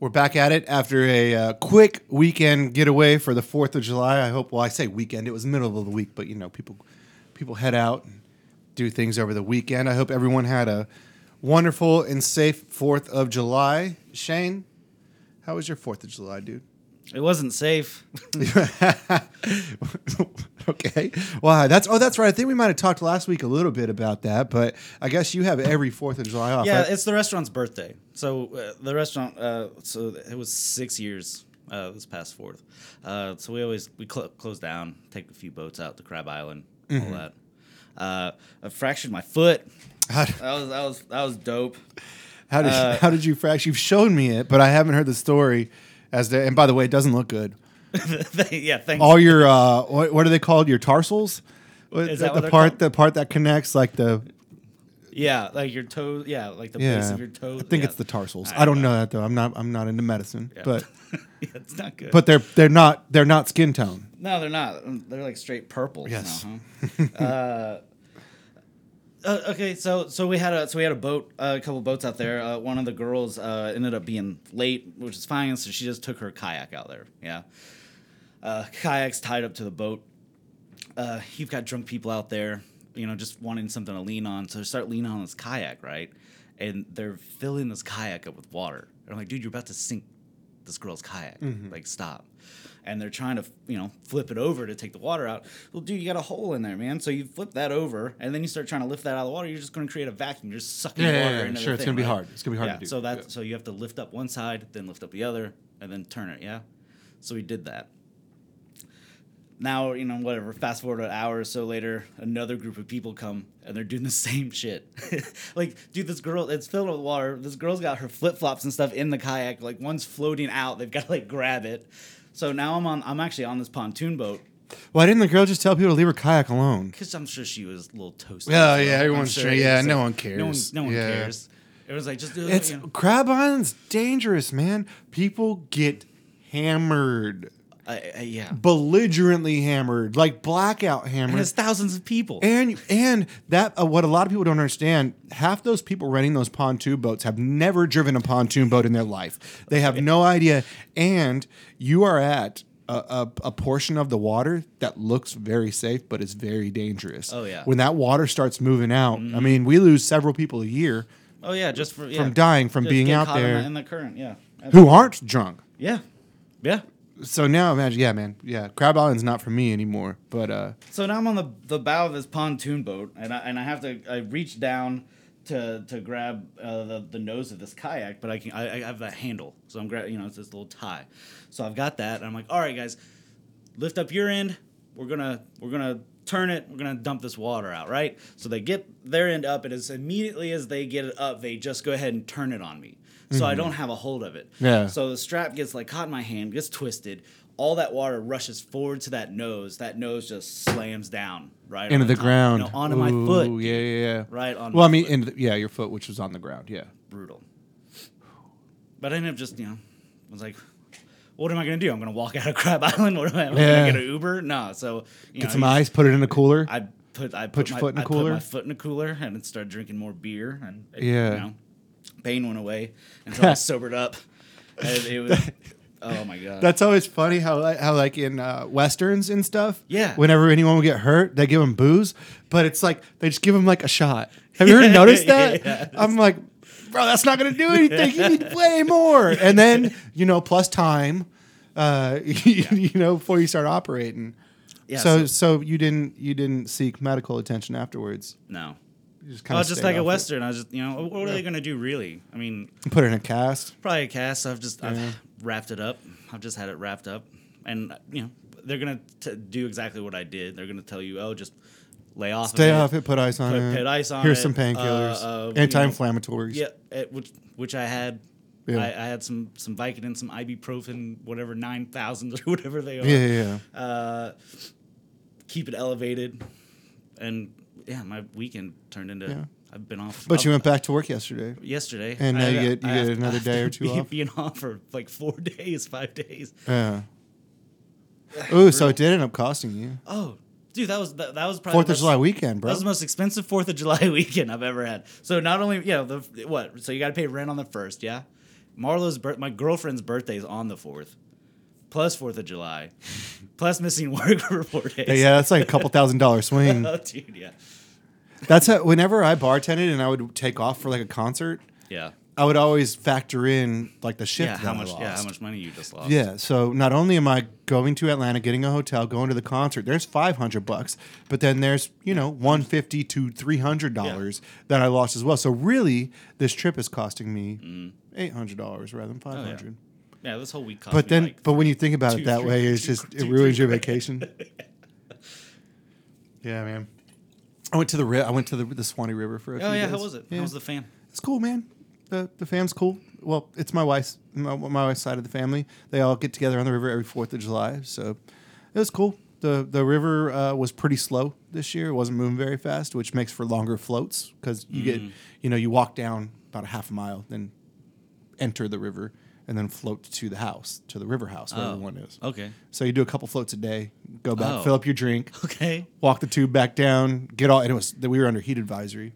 We're back at it after a uh, quick weekend getaway for the Fourth of July. I hope. Well, I say weekend; it was middle of the week, but you know, people people head out and do things over the weekend. I hope everyone had a wonderful and safe Fourth of July. Shane, how was your Fourth of July, dude? It wasn't safe. okay. Well, that's oh, that's right. I think we might have talked last week a little bit about that, but I guess you have every Fourth of July off. yeah, right? it's the restaurant's birthday. So uh, the restaurant, uh, so it was six years uh, this past fourth. Uh, so we always we cl- close down, take a few boats out to Crab Island, all that. Uh, I fractured my foot. That was that was that was dope. how did Uh, how did you fracture? You've shown me it, but I haven't heard the story. As the, and by the way, it doesn't look good. yeah, thanks. All your uh, what, what are they called? Your tarsals. Is the, that the part called? the part that connects like the yeah, like your toes. Yeah, like the yeah. base of your toes. I think yeah. it's the tarsals. I I don't know. know that though. I'm not I'm not into medicine, Yeah. but yeah, it's not good. but they're they're not they're not skin tone. No, they're not. They're like straight purple. Yes. Now, huh? uh, uh, okay, so so we had a so we had a boat, uh, a couple boats out there. Uh, one of the girls uh, ended up being late, which is fine. So she just took her kayak out there. Yeah, uh, kayaks tied up to the boat. Uh, you've got drunk people out there, you know, just wanting something to lean on. So they start leaning on this kayak, right? And they're filling this kayak up with water. And I'm like, dude, you're about to sink this girl's kayak. Like, stop. And they're trying to, you know, flip it over to take the water out. Well, dude, you got a hole in there, man. So you flip that over, and then you start trying to lift that out of the water. You're just going to create a vacuum. You're just sucking Yeah, yeah, water yeah, into sure, it's thing, gonna be hard. It's gonna be hard yeah, to do. So that Yeah. so you have to lift up one side, then lift up the other, and then turn it. Yeah. So we did that now you know whatever fast forward an hour or so later another group of people come and they're doing the same shit like dude this girl it's filled with water this girl's got her flip-flops and stuff in the kayak like one's floating out they've got to like grab it so now i'm on i'm actually on this pontoon boat Why didn't the girl just tell people to leave her kayak alone? because i'm sure she was a little toasted Yeah, yeah, everyone's sure yeah, no one no one, cares. no one Yeah. cares it was like just do it It's you know. Crab Island's dangerous, man. People get hammered, I, yeah belligerently hammered, like blackout and hammered. there's thousands of people And and that uh, what a lot of people don't understand. Half those people renting those pontoon boats have never driven a pontoon boat in their life. They have no idea. And you are at a, a, a portion of the water that looks very safe, but is very dangerous. Oh, yeah. When that water starts moving out, I mean, we lose several people a year oh yeah just for yeah. from dying from Just being out caught in there the, in the current yeah who aren't drunk. yeah yeah So now imagine, yeah, man, yeah, Crab Island's not for me anymore. But uh, So now I'm on the, the bow of this pontoon boat, and I, and I have to I reach down to to grab uh, the, the nose of this kayak, but I can I, I have that handle, so I'm grabbing you know it's this little tie, so I've got that, and I'm like, all right, guys, lift up your end. We're gonna we're gonna turn it. We're gonna dump this water out, right? So they get their end up, and as immediately as they get it up, they just go ahead and turn it on me, so I don't have a hold of it. Mm-hmm. Yeah. So the strap gets like caught in my hand, gets twisted. All that water rushes forward to that nose. That nose just slams down right into the top, ground, you know, onto my foot. Yeah, yeah, yeah. Right on Well, I mean, in the, yeah, your foot, which was on the ground. Yeah. brutal. But I ended up just you know, I was like, what am I gonna do? I'm gonna walk out of Crab Island. What am I? Am Yeah. gonna get an Uber? No. So you Get know, some ice, put it in a cooler. I put I Put put, your my, foot in a I cooler? Put my foot in a cooler and started drinking more beer and it, Yeah. you know, pain went away until I sobered up. And it was oh my god. That's always funny how like, how like in uh, westerns and stuff. Yeah. Whenever anyone would get hurt, they give them booze, but it's like they just give them like a shot. Have you ever noticed that? Yeah. I'm like, bro, that's not gonna do anything. You need way more. And then you know, plus time. Uh, you, you know, before you start operating. yeah, so, so you didn't you didn't seek medical attention afterwards. no. Just I kind was just like a western. I was just, you know, what are they gonna do really? I mean, Put it in a cast. probably a cast. I've just Yeah. I've wrapped it up. I've just had it wrapped up, and you know they're gonna t- do exactly what I did. They're gonna tell you, oh, just lay off. Stay of off it. Put ice on Put- it. put ice on it. Here's it, some painkillers, uh, uh, you know, anti-inflammatories. Yeah, it, which which I had. Yeah. I, I had some some Vicodin, some ibuprofen, whatever nine thousand or whatever they are. yeah, yeah, yeah. Uh, keep it elevated, and yeah, my weekend turned into. Yeah. I've been off. But you went back to work yesterday. yesterday. And now I- you get- you I- get after- another day or two being, off? Being off for like four days, five days. Yeah. Ooh, so it did end up costing you. Oh, dude, that was that, that was probably Fourth the of most- July weekend, bro. That was the most expensive Fourth of July weekend I've ever had. So not only, yeah, the what? So you got to pay rent on the first, yeah, Marlo's birth, my girlfriend's birthday is on the fourth, plus Fourth of July, plus missing work for four days. Yeah, that's like a couple thousand dollar swing. oh, dude, yeah, That's how, whenever I bartended and I would take off for like a concert, yeah, I would always factor in like the shift. yeah. How much? Yeah, how much money you just lost? Yeah, so not only am I going to Atlanta, getting a hotel, going to the concert, there's five hundred bucks, but then there's you know one fifty to three hundred dollars that I lost as well. So really, this trip is costing me eight hundred dollars rather than five Mm. Oh, yeah. hundred. yeah. This whole week cost But then, like but when you think about two, it that three- way, it's two- just it ruins your vacation. yeah, man. I went to the ri- I went to the the Suwannee River for a few Oh few yeah, days. how was it? Yeah. How was the fam? It's cool, man. The the fam's cool. Well, it's my wife's my, my wife's side of the family. They all get together on the river every Fourth of July, so it was cool. the The river uh, was pretty slow this year. It wasn't moving very fast, which makes for longer floats because you get you know you walk down about a half a mile, then enter the river, and then float to the house to the river house where Oh. everyone is. Okay. So you do a couple floats a day, go back, Oh. fill up your drink, Okay. walk the tube back down, get all, and it was that we were under heat advisory.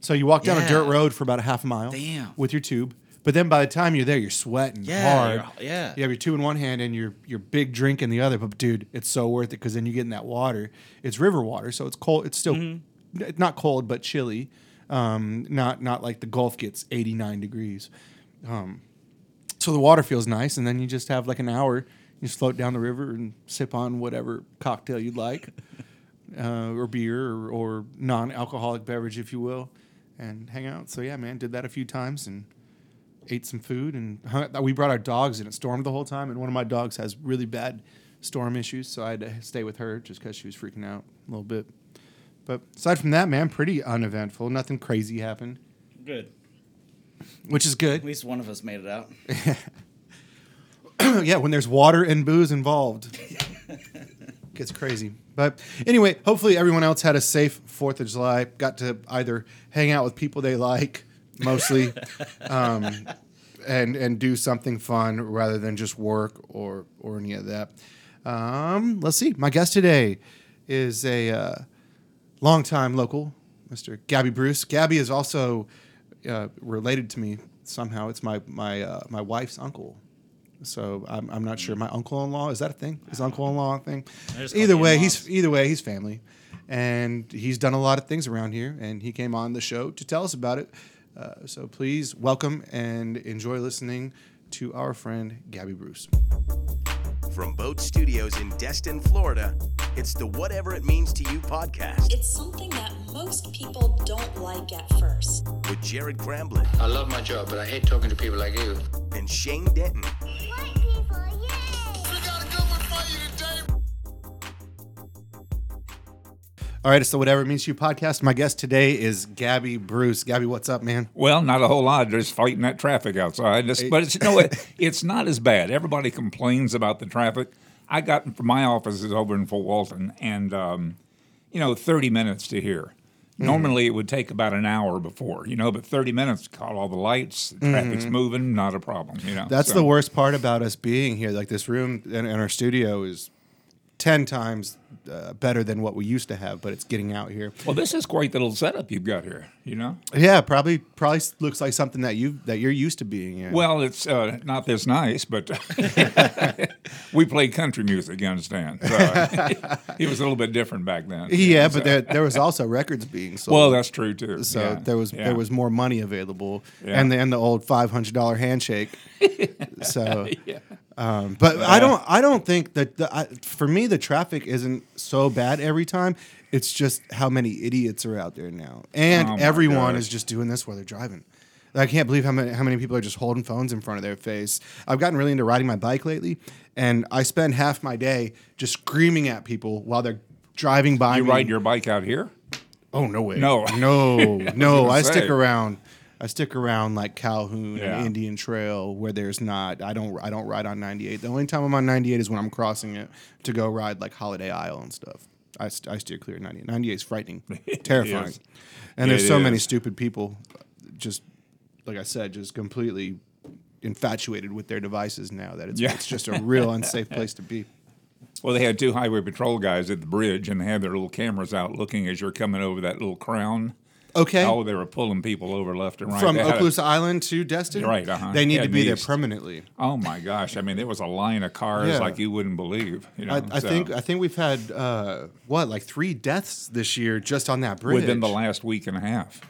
So you walk down a dirt road for about a half a mile Damn. with your tube. But then by the time you're there, you're sweating Yeah, hard. yeah. You have your tube in one hand and your your big drink in the other. But dude, it's so worth it because then you get in that water. It's river water, so it's cold. It's still Mm-hmm. not cold, but chilly. Um, not not like the Gulf gets 89 degrees. Um, so the water feels nice, and then you just have like an hour. You just float down the river and sip on whatever cocktail you'd like, uh, or beer, or, or non-alcoholic beverage, if you will, and hang out. So yeah, man, did that a few times and ate some food. And hung, we brought our dogs, and it stormed the whole time. And one of my dogs has really bad storm issues, so I had to stay with her just because she was freaking out a little bit. But aside from that, man, pretty uneventful. Nothing crazy happened, Good. Which is good. At least one of us made it out. yeah, when there's water and booze involved, gets crazy. But anyway, hopefully everyone else had a safe Fourth of July. Got to either hang out with people they like, mostly, um, and and do something fun rather than just work or or any of that. Um, let's see. My guest today is a uh, longtime local, Mr. Gabby Bruce. Gabby is also uh, related to me somehow. It's my my uh, my wife's uncle. So I'm, I'm not sure. My uncle-in-law is that a thing? Is uncle-in-law a thing? I just call Either way, in-laws. he's either way he's family, and he's done a lot of things around here. And he came on the show to tell us about it. Uh, so please welcome and enjoy listening to our friend Gabby Bruce. From Boat Studios in Destin, Florida, it's the Whatever It Means to You podcast It's something that most people don't like at first. with Jared Gramblin I love my job, but I hate talking to people like you. and Shane Denton. White people, yay! We got a good one for you today. All right, so Whatever It Means to You podcast. My guest today is Gabby Bruce. Gabby, what's up, man? Well, not a whole lot. Just fighting that traffic outside. Just, but it's, you know what? It's not as bad. Everybody complains about the traffic. I got from my office is over in Fort Walton, and um, you know, thirty minutes to here. Normally, it would take about an hour before, you know, but thirty minutes. Caught all the lights, the traffic's mm-hmm. moving, not a problem. You know, That's So- the worst part about us being here. Like this room and, and our studio is ten times uh, better than what we used to have, but it's getting out here. Well, this is quite the little setup you've got here. You know. Yeah, probably probably looks like something that you that you're used to being in. Well, it's uh, not this nice, but we played country music. You understand? So, it was a little bit different back then. yeah, So- but there, there was also records being sold. well, that's true too. so Yeah, there was yeah. there was more money available, Yeah. and the and the old five hundred dollar handshake. so, um, but I don't I don't think that the, I, for me the traffic isn't so bad every time. It's just how many idiots are out there now, and Oh, everyone is just doing this while they're driving. I can't believe how many how many people are just holding phones in front of their face. I've gotten really into riding my bike lately, and I spend half my day just screaming at people while they're driving by You me. ride your bike out here? Oh no way. No. No. No. I stick around I stick around like Calhoun Yeah. and Indian Trail where there's not I don't I don't ride on 98. The only time I'm on 98 is when I'm crossing it to go ride like Holiday Isle and stuff. I, st- I steer clear of 98. 98 is frightening, terrifying. is. And there's so many stupid people just like I said just completely infatuated with their devices now that it's Yeah. it's just a real unsafe place to be. Well, they had two highway patrol guys at the bridge, and they had their little cameras out looking as you're coming over that little crown. Okay. Oh, they were pulling people over left and right. From They had a- Island to Destin? Right, uh-huh. They need Yeah, to be there permanently. Oh my gosh! I mean, there was a line of cars Yeah. like you wouldn't believe. You know, I, I so, think I think we've had uh, what like three deaths this year just on that bridge. within the last week and a half.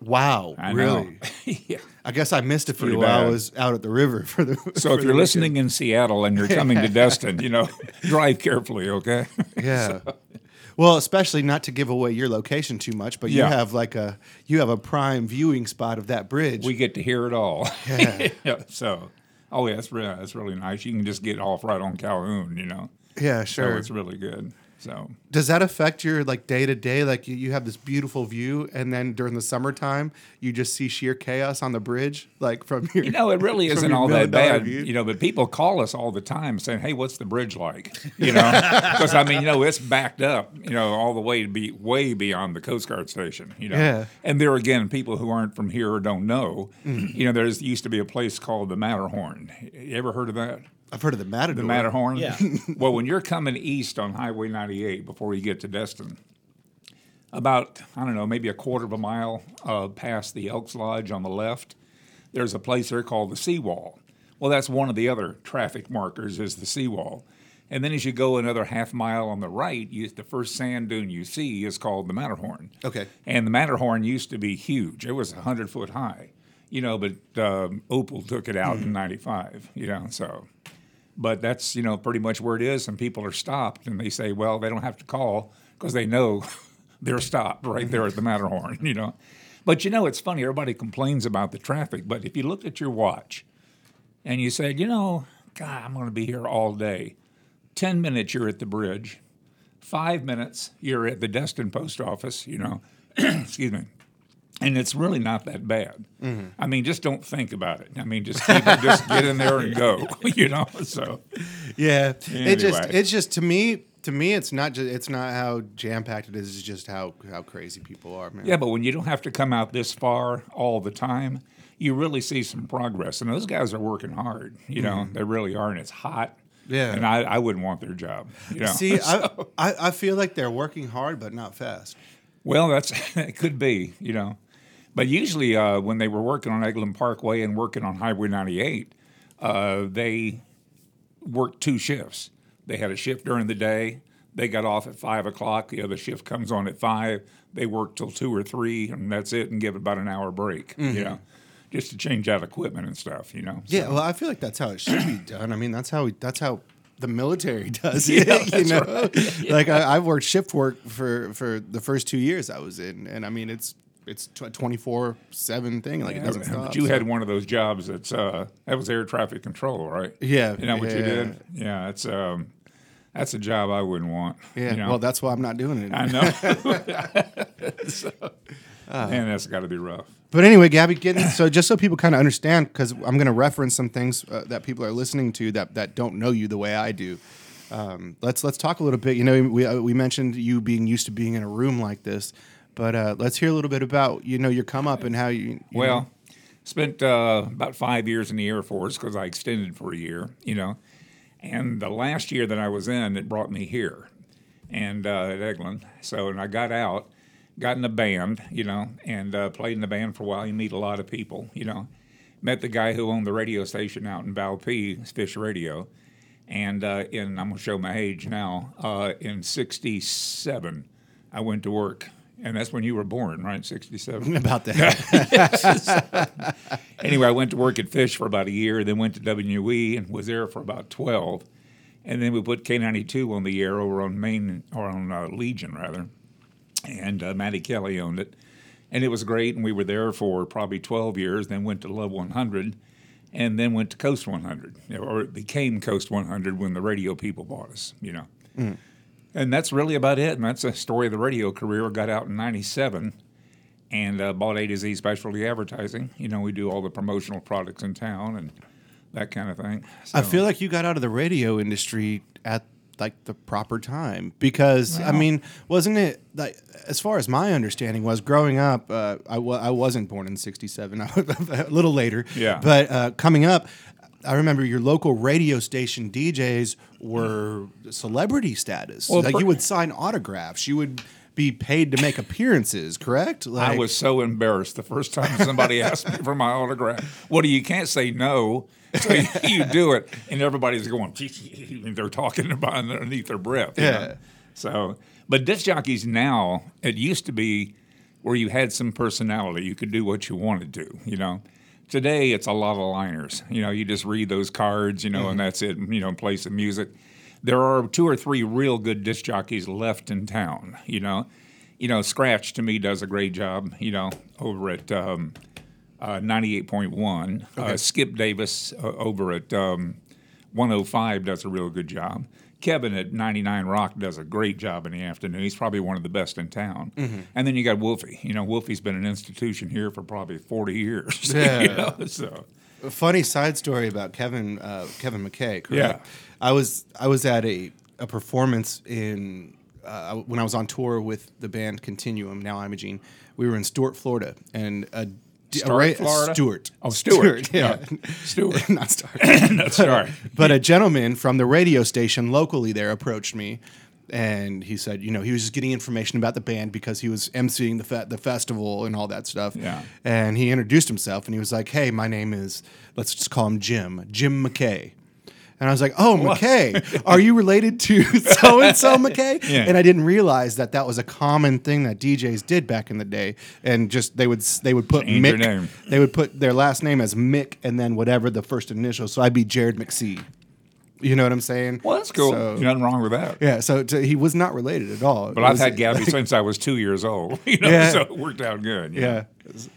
wow, I really? yeah. I guess I missed a few while I was out at the river for the. So for if you're weekend. listening in Seattle and you're coming to Destin, you know, drive carefully, okay? yeah. Well, especially not to give away your location too much, but Yeah. you have like a you have a prime viewing spot of that bridge. we get to hear it all. Yeah. So, oh yeah, that's really, it's really nice. You can just get off right on Calhoun, you know. yeah, So sure. it's really good. So Does that affect your like day to day? Like you, you have this beautiful view, and then during the summertime, you just see sheer chaos on the bridge, like from your. You know, it really isn't all that bad. view. You know, but people call us all the time saying, "Hey, what's the bridge like?" You know, because I mean, you know, it's backed up. You know, all the way to be way beyond the Coast Guard station. You know, Yeah. and there again, people who aren't from here or don't know. Mm-hmm. You know, there's used to be a place called the Matterhorn. You ever heard of that? I've heard of the Matador. The Matterhorn. Yeah. well, when you're coming east on Highway 98 before you get to Destin, about I don't know, maybe a quarter of a mile uh, past the Elks Lodge on the left, there's a place there called the Seawall. Well, that's one of the other traffic markers is the seawall. And then as you go another half mile on the right, you, the first sand dune you see is called the Matterhorn. Okay. And the Matterhorn used to be huge. It was 100 foot high, you know, but um, Opal took it out in 95, you know, so. But that's, you know, pretty much where it is. And people are stopped and they say, well, they don't have to call because they know they're stopped right there at the Matterhorn, you know. But you know, it's funny. Everybody complains about the traffic. But if you looked at your watch and you said, you know, God, I'm going to be here all day, 10 minutes you're at the bridge, five minutes you're at the Destin post office, you know, excuse me. And it's really not that bad. I mean, just don't think about it. I mean, just keep just get in there and go, you know. So Yeah, it just it's just to me to me it's not just it's not how jam packed it is. It's just how how crazy people are, man. Yeah, but when you don't have to come out this far all the time, you really see some progress. And those guys are working hard. You know, they really are, and it's hot. Mm-hmm. Yeah. and I, I wouldn't want their job. You know, See, I, I I feel like they're working hard but not fast. well, that's it. Could be. You know, but usually uh, when they were working on Eglin Parkway and working on Highway 98, uh, they worked two shifts. They had a shift during the day. They got off at five o'clock. The other shift comes on at five. They work till two or three, and that's it, and give it about an hour break. You know, just to change out equipment and stuff. You know. Mm-hmm. Yeah, So- well, I feel like that's how it should be done. I mean, that's how that's how the military does Yeah, it. you that's know, like I, I've worked shift work for for the first two years I was in, and I mean it's it's a twenty four seven thing. Like it doesn't But stop. you so- had one of those jobs that's uh, that was air traffic control, right? Yeah, You know what you did? Yeah, it's um, that's a job I wouldn't want. yeah. you know? Well, that's why I'm not doing it. I know. so, man, that's got to be rough. But anyway, Gabby, getting so just so people kind of understand, because I'm going to reference some things uh, that people are listening to that that don't know you the way I do. Um, let's let's talk a little bit. You know, we uh, we mentioned you being used to being in a room like this, but uh, let's hear a little bit about you know your come up and how you. you Well, know- spent uh, about five years in the Air Force because I extended for a year, you know. And the last year that I was in, it brought me here and uh, at Eglin. So, and I got out, got in a band, you know, and uh, played in the band for a while. You meet a lot of people, you know. Met the guy who owned the radio station out in Valpy, Fish Radio. And uh, in, I'm going to show my age now, uh, in 67, I went to work. And that's when you were born, right? 67? about that. anyway, I went to work at Fish for about a year, then went to WE and was there for about 12. And then we put K92 on the air over on Main, or on uh, Legion, rather. And uh, Mattie Kelly owned it. And it was great. And we were there for probably 12 years, then went to Love 100, and then went to Coast 100. Or it became Coast 100 when the radio people bought us, you know. And that's really about it. And that's a story of the radio career. Got out in 97 and uh, bought A to Z Specialty Advertising. You know, we do all the promotional products in town and that kind of thing. I feel like you got out of the radio industry at like the proper time because I mean, wasn't it like as far as my understanding was growing up? Uh, I wasn't born in '67, a little later. Yeah. but uh, coming up. I remember your local radio station DJs were celebrity status. Well, like per- you would sign autographs. You would be paid to make appearances, correct? I was so embarrassed the first time somebody asked me for my autograph. Well, you can't say no. So you, you do it, and everybody's going. They're talking about underneath their breath. you know? Yeah. So, but disc jockeys now, it used to be where you had some personality. You could do what you wanted to. You know. Today it's a lot of liners. You know, you just read those cards. You know, Mm-hmm. and that's it. You know, play some music. There are two or three real good disc jockeys left in town. You know, you know, Scratch to me does a great job. You know, over at um, uh, 98.1. Uh, Skip Davis uh, over at um, 105 does a real good job. Kevin at 99 Rock does a great job in the afternoon. He's probably one of the best in town. Mm-hmm. And then you got Wolfie. You know, Wolfie's been an institution here for probably 40 years. Yeah. you know, so A funny side story about Kevin uh, Kevin McKay. Correct? Yeah. I was I was at a a performance in uh, when I was on tour with the band Continuum. Now Imogene. We were in Stuart, Florida, and a, a Stuart, Florida? Stuart. Oh, Stuart. yeah. Stewart. Not Stuart. That's right. But a gentleman from the radio station locally there approached me, and he said, you know, he was just getting information about the band because he was emceeing the fe- the festival and all that stuff. Yeah. And he introduced himself, and he was like, "Hey, my name is let's just call him Jim, Jim McKay." And I was like, "Oh, McKay, are you related to so and so McKay?" Yeah. And I didn't realize that that was a common thing that DJs did back in the day, and just they would they would put Change Mick, name. they would put their last name as Mick and then whatever the first initial. So I'd be Jared McSee. You know what I'm saying? Well, that's cool. So- nothing wrong with that. yeah, so to, he was not related at all. But It I've was- had Gabby since I was two years old. You know, Yeah. so it worked out good. know. Yeah.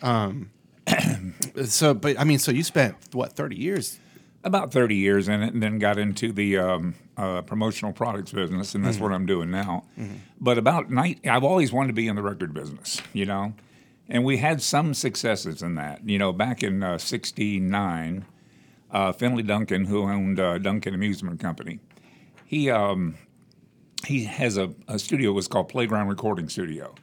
Um, so, but I mean, so you spent what 30 years? About 30 years in it and then got into the um, uh, promotional products business and that's what i'm doing now. But about night i've always wanted to be in the record business you know? And we had some successes in that you know back in uh, 69 uh, finley duncan who owned uh, duncan amusement company he um, he has a, a studio was called playground recording studio.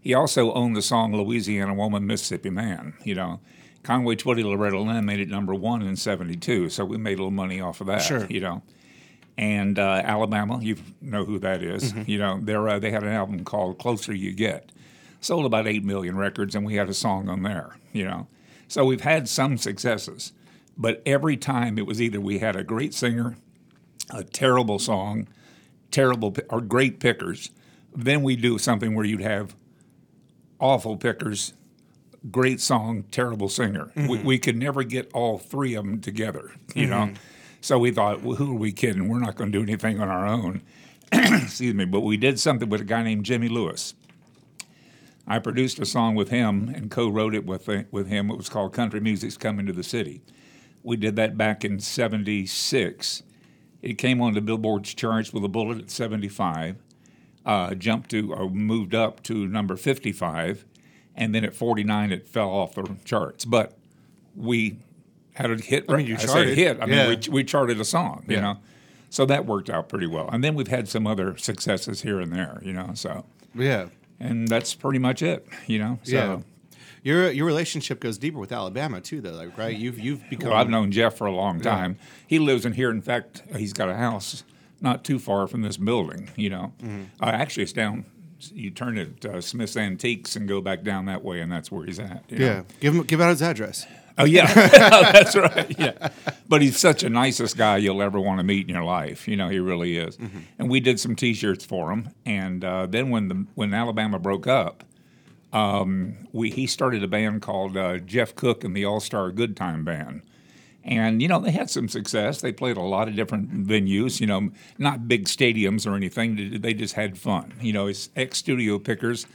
He also owned the song Louisiana Woman, Mississippi Man. You know, Conway Twitty Loretta Lynn made it number one in 72, so we made a little money off of that. Sure. You know, and uh, Alabama, you know who that is. Mm-hmm. You know, they're, uh, they had an album called Closer You Get. Sold about 8 million records, and we had a song on there, you know. So we've had some successes, but every time it was either we had a great singer, a terrible song, terrible or great pickers. Then we do something where you'd have awful pickers, great song, terrible singer. We, we could never get all three of them together, you know. So we thought, well, who are we kidding? We're not going to do anything on our own. Excuse me, but we did something with a guy named Jimmy Lewis. I produced a song with him and co-wrote it with with him. It was called "Country Music's Coming to the City." We did that back in '76. It came on the Billboard's charts with a bullet at 75, uh, jumped to or moved up to number 55, and then at 49 it fell off the charts. But we had a hit. I mean, you say charted. hit. I mean, we, we charted a song. You know, so that worked out pretty well. And then we've had some other successes here and there. You know, so Yeah. and that's pretty much it. You know, so. Yeah. Your your relationship goes deeper with Alabama too, though. Like, right? You've you've become. Well, I've known Jeff for a long time. He lives in here. In fact, he's got a house not too far from this building. You know, Mm-hmm. uh, actually, it's down. You turn it uh, Smith's Antiques and go back down that way, and that's where he's at. you know. Yeah. Give him give out his address. Oh yeah, that's right. Yeah, but he's such a nicest guy you'll ever want to meet in your life. You know, he really is. Mm-hmm. And we did some T-shirts for him. And uh, then when the when Alabama broke up, um, we he started a band called uh, Jeff Cook and the All Star Good Time Band. And you know they had some success. They played a lot of different venues. You know, not big stadiums or anything. They- just had fun. You know, it's ex studio pickers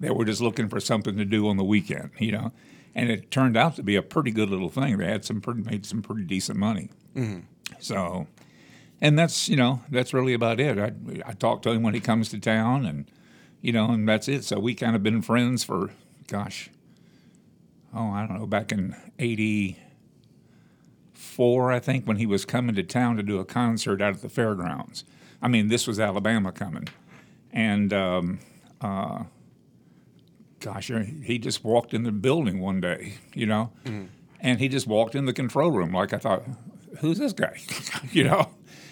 that were just looking for something to do on the weekend. You know, and it turned out to be a pretty good little thing. They had some pretty made some pretty decent money. Mm-hmm. So, and that's you know that's really about it. I I talk to him when he comes to town, and you know, and that's it. So we kind of been friends for, gosh, oh I don't know, back in '84, I think, when he was coming to town to do a concert out at the fairgrounds. I mean, this was Alabama coming, and um, uh, gosh, he just walked in the building one day, you know, and he just walked in the control room like I thought, who's this guy, you know,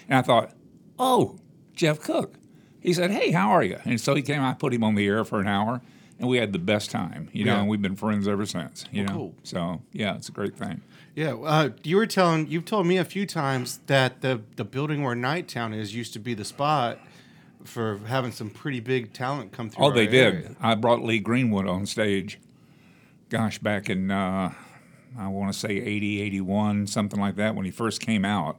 and I thought, oh, Jeff Cook. he said, "Hey, how are you?" And so he came. I put him on the air for an hour, and we had the best time. You know, Yeah. and we've been friends ever since. You know, cool. so yeah, it's a great thing. Yeah, uh, you were telling you've told me a few times that the the building where Nightown is used to be the spot for having some pretty big talent come through. Oh, they did. I brought Lee Greenwood on stage. Gosh, back in uh, I want to say 80, 81, something like that, when he first came out,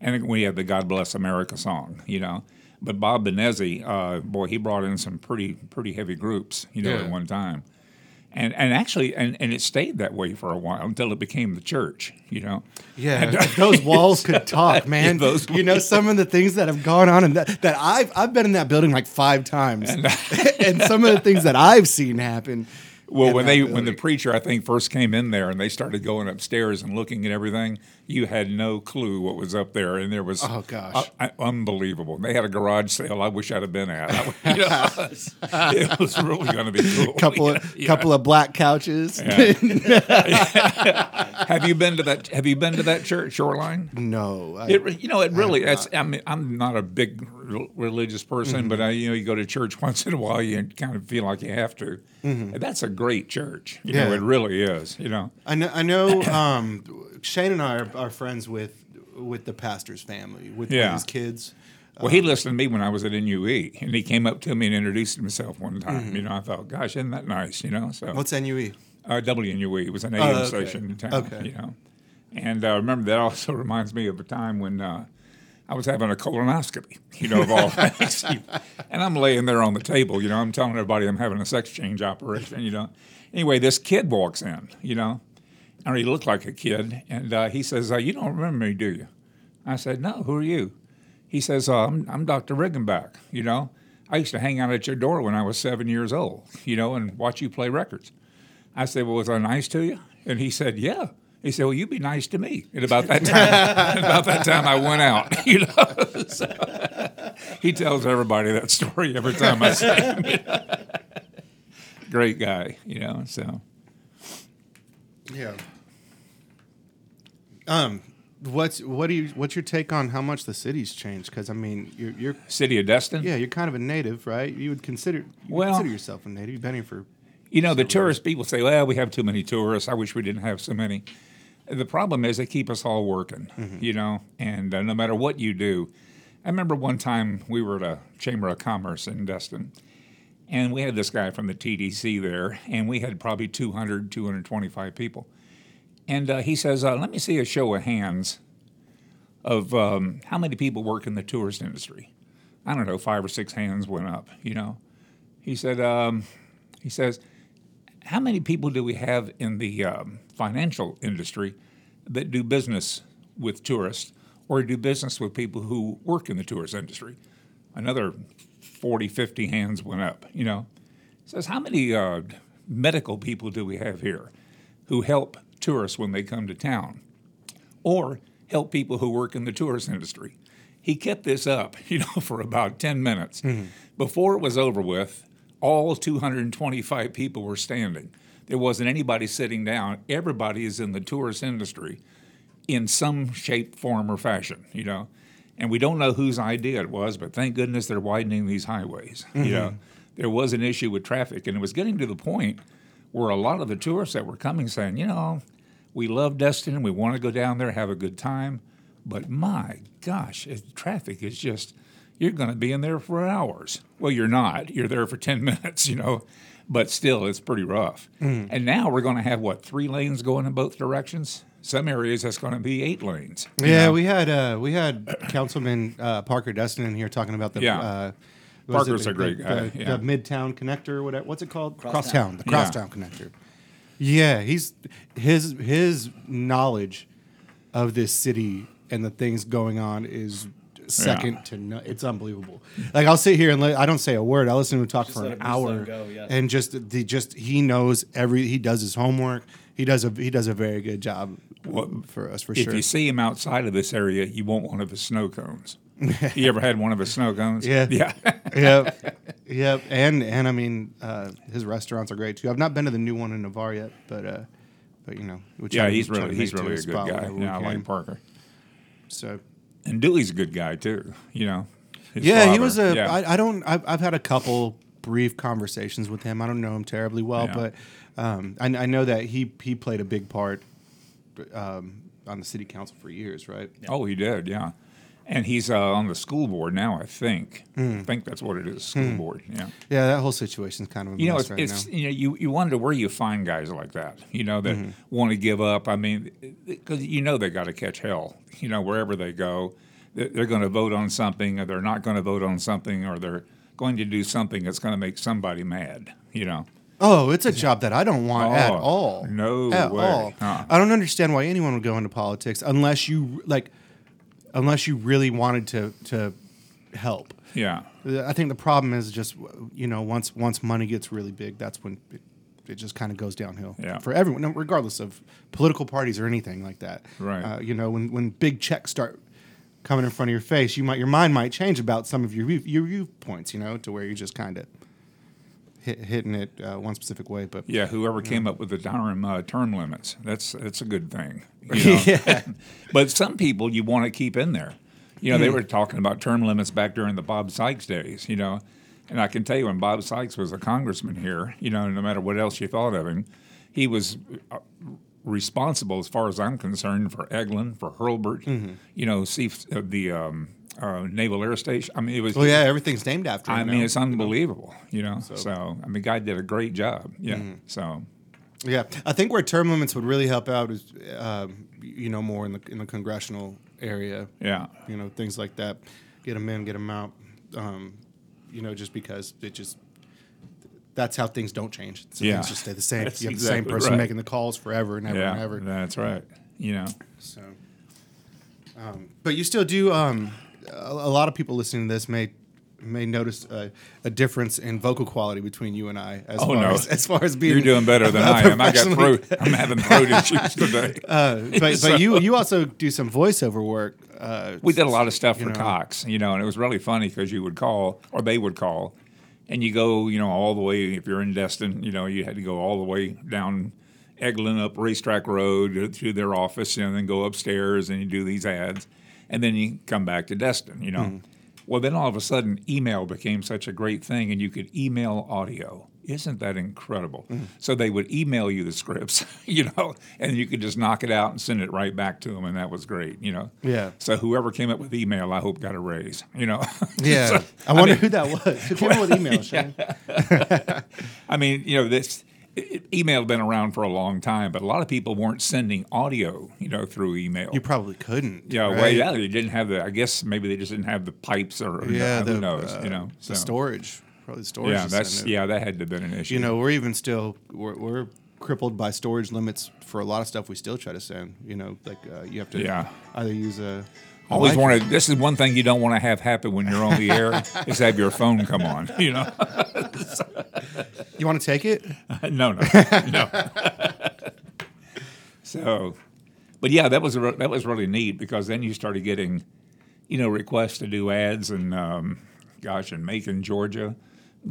and we had the "God Bless America" song, you know. But Bob Benezzi, uh, boy, he brought in some pretty pretty heavy groups, you know, Yeah. at one time. And, and actually, and, and it stayed that way for a while until it became the church, you know. Yeah, if those walls could talk, man. Yeah, those you know some of the things that have gone on, and that, that I've I've been in that building like five times, and, some of the things that I've seen happen. Well, when they when the preacher I think first came in there and they started going upstairs and looking at everything, you had no clue what was up there, and there was Oh, gosh. uh, unbelievable. They had a garage sale I wish I'd have been at. I- you know, it was really going to be cool. couple of Yeah. couple of black couches. Yeah. have you been to that? Have you been to that church, Shoreline? no, I, It, you know, it really. That's. I mean, I'm not a big re- religious person, Mm-hmm. but I, you know, you go to church once in a while, you kind of feel like you have to. Mm-hmm. That's a great church. You know, Yeah. it really is. You know. I know. I know. Um, Shane and I are, are friends with with the pastor's family, with Yeah. his kids. Well, he listened to me when I was at NUE, and he came up to me and introduced himself one time. Mm-hmm. You know, I thought, gosh, isn't that nice? You know, so What's NUE? uh, WNUE it was an AM okay. station in town. Okay. You know, and uh, remember that also reminds me of a time when uh, I was having a colonoscopy. You know, of all things, and I'm laying there on the table. You know, I'm telling everybody I'm having a sex change operation. You know, anyway, this kid walks in. You know, and he looked like a kid, and uh, he says, uh, "You don't remember me, do you?" I said, "No. Who are you?" He says, uh, I'm, I'm Dr. Riggenbach. You know, I used to hang out at your door when I was seven years old, you know, and watch you play records. I said, Well, was I nice to you? And he said, Yeah. He said, Well, you'd be nice to me. And about that time, about that time I went out, you know. So, he tells everybody that story every time I see him. you know. Great guy, you know. So Yeah. Um, what's what do you what's your take on how much the city's changed? Because I mean, you're you're City of Destin. yeah, you're kind of a native, right? You would consider you Well- consider yourself a native. You've been here for You know, the tourist people say, well, we have too many tourists. I wish we didn't have so many. The problem is they keep us all working, you know, and uh, no matter what you do. I remember one time we were at a Chamber of Commerce in Destin, and we had this guy from the TDC there, and we had probably 200, 225 people. And uh, he says, uh, let me see a show of hands of um, how many people work in the tourist industry. I don't know, five or six hands went up, you know. He said, um, he says, how many people do we have in the um, financial industry that do business with tourists or do business with people who work in the tourist industry? Another 40, 50 hands went up, you know. He says, how many uh, medical people do we have here who help tourists when they come to town or help people who work in the tourist industry? He kept this up, you know, for about 10 minutes. Mm-hmm. Before it was over with, all 225 people were standing. There wasn't anybody sitting down. Everybody is in the tourist industry in some shape, form, or fashion, you know. And we don't know whose idea it was, but thank goodness they're widening these highways. You mm-hmm. know, there was an issue with traffic, and it was getting to the point where a lot of the tourists that were coming saying, you know, we love Destin and we want to go down there, have a good time, but my gosh, it, traffic is just, you're going to be in there for hours. Well, you're not. You're there for 10 minutes, you know, but still, it's pretty rough. And now we're going to have, what, three lanes going in both directions? Some areas that's going to be eight lanes. Yeah, know? we had uh, we had Councilman uh, Parker Destin in here talking about the. Yeah. Uh, Parker's the- a great the, guy, The, yeah. the Midtown Connector, whatever. What's it called? Crosstown. Crosstown. The Yeah. Crosstown Connector. Yeah, he's his his knowledge of this city and the things going on is second Yeah. to none. It's unbelievable. Like I'll sit here and let, I don't say a word. I'll listen to him talk Just for an him- just let hour, go, yeah. and just the just he knows every. He does his homework. He does a he does a very good job for us for If sure. If you see him outside of this area, you want one of his snow cones. you ever had one of his snow cones? Yeah. Yeah. yep, yep, and and I mean, uh, his restaurants are great too. I've not been to the new one in Navarre yet, but uh, but you know, try yeah, he's really he's really a good guy. Yeah, I like Parker. So And Dooley's a good guy too. You know. yeah, he was a. Yeah. I, I don't. I've, I've had a couple brief conversations with him. I don't know him terribly well, Yeah. but um, I, I know that he he played a big part um, on the city council for years, right? Oh, he did, yeah. And he's uh, on the school board now, I think. Hmm. I think that's what it is, school board. Yeah. Yeah, that whole situation's kind of a You know, it's, right it's you know, you, you wonder where you find guys like that. You know that Mm-hmm. want to give up. I mean, because you know they got to catch hell. You know, wherever they go, they're going to vote on something, or they're not going to vote on something, or they're going to do something that's going to make somebody mad. You know. Oh, it's a job that I don't want at Oh, all. no at way. all. Uh-uh. I don't understand why anyone would go into politics unless you like, unless you really wanted to to help. Yeah. I think the problem is just you know once once money gets really big, that's when it, it just kind of goes downhill Yeah. for everyone, regardless of political parties or anything like that. Right. Uh, you know, when when big checks start coming in front of your face, you might your mind might change about some of your view- your viewpoints. You know, to where you just kind of hit, hitting it uh, one specific way. But Yeah, whoever came up with the term uh, term limits, that's that's a good thing. You know? Yeah. but some people you want to keep in there. You know, they were talking about term limits back during the Bob Sikes days. You know, and I can tell you when Bob Sikes was a congressman here, you know, no matter what else you thought of him, he was uh, responsible, as far as I'm concerned, for Eglin, for Hurlburt. You know, see uh, the um, uh, Naval Air Station. I mean, it was. well, yeah, everything's named after. I him mean, now. it's unbelievable. You know, so, I mean, guy did a great job. Yeah. Mm-hmm. So. Yeah, I think where term limits would really help out is, um, you know, more in the in the congressional area. Yeah. you know, things like that. Get them in, get them out. Um, you know, just because it just that's how things don't change. So Yeah. things just stay the same. That's you have the same person right. making the calls forever and ever yeah, and ever. that's right. You know, So, um, but you still do. Um, a, a lot of people listening to this may may notice a, a difference in vocal quality between you and I. As Oh, far no. as, as far as being you're doing better than I am. I got throat. I'm having throat issues today. Uh, but So- but you you also do some voiceover work. Uh, we did a lot of stuff for know. Cox, you know, and it was really funny because you would call or they would call, and you go, you know, all the way. If you're in Destin, you know, you had to go all the way down Eglin up Racetrack Road to their office, and then go upstairs and you do these ads, and then you come back to Destin, you know. Hmm. Well, then all of a sudden, email became such a great thing, and you could email audio. Isn't that incredible? Hmm. So they would email you the scripts, you know, and you could just knock it out and send it right back to them, and that was great, you know. Yeah. So whoever came up with email, I hope got a raise, you know. yeah, So, I wonder mean- who that was. Who came up with email, Shane? I mean, you know, this email had been around for a long time, but a lot of people weren't sending audio, you know, through email. You probably couldn't. yeah, well, right? yeah, they didn't have the. I guess maybe they just didn't have the pipes, or yeah. who the, knows, uh, you know. the storage, probably storage. Yeah, that's yeah, that had to have been an issue. You know, we're even still we're, we're crippled by storage limits for a lot of stuff we still try to send. You know, like uh, you have to Yeah. either use a always Wi-Fi. wanted. This is one thing you don't want to have happen when you're on the air is have your phone come on. You know, You want to take it? no, no, no. so, but yeah, that was re- that was really neat because then you started getting, you know, requests to do ads in, um, gosh, in Macon, Georgia,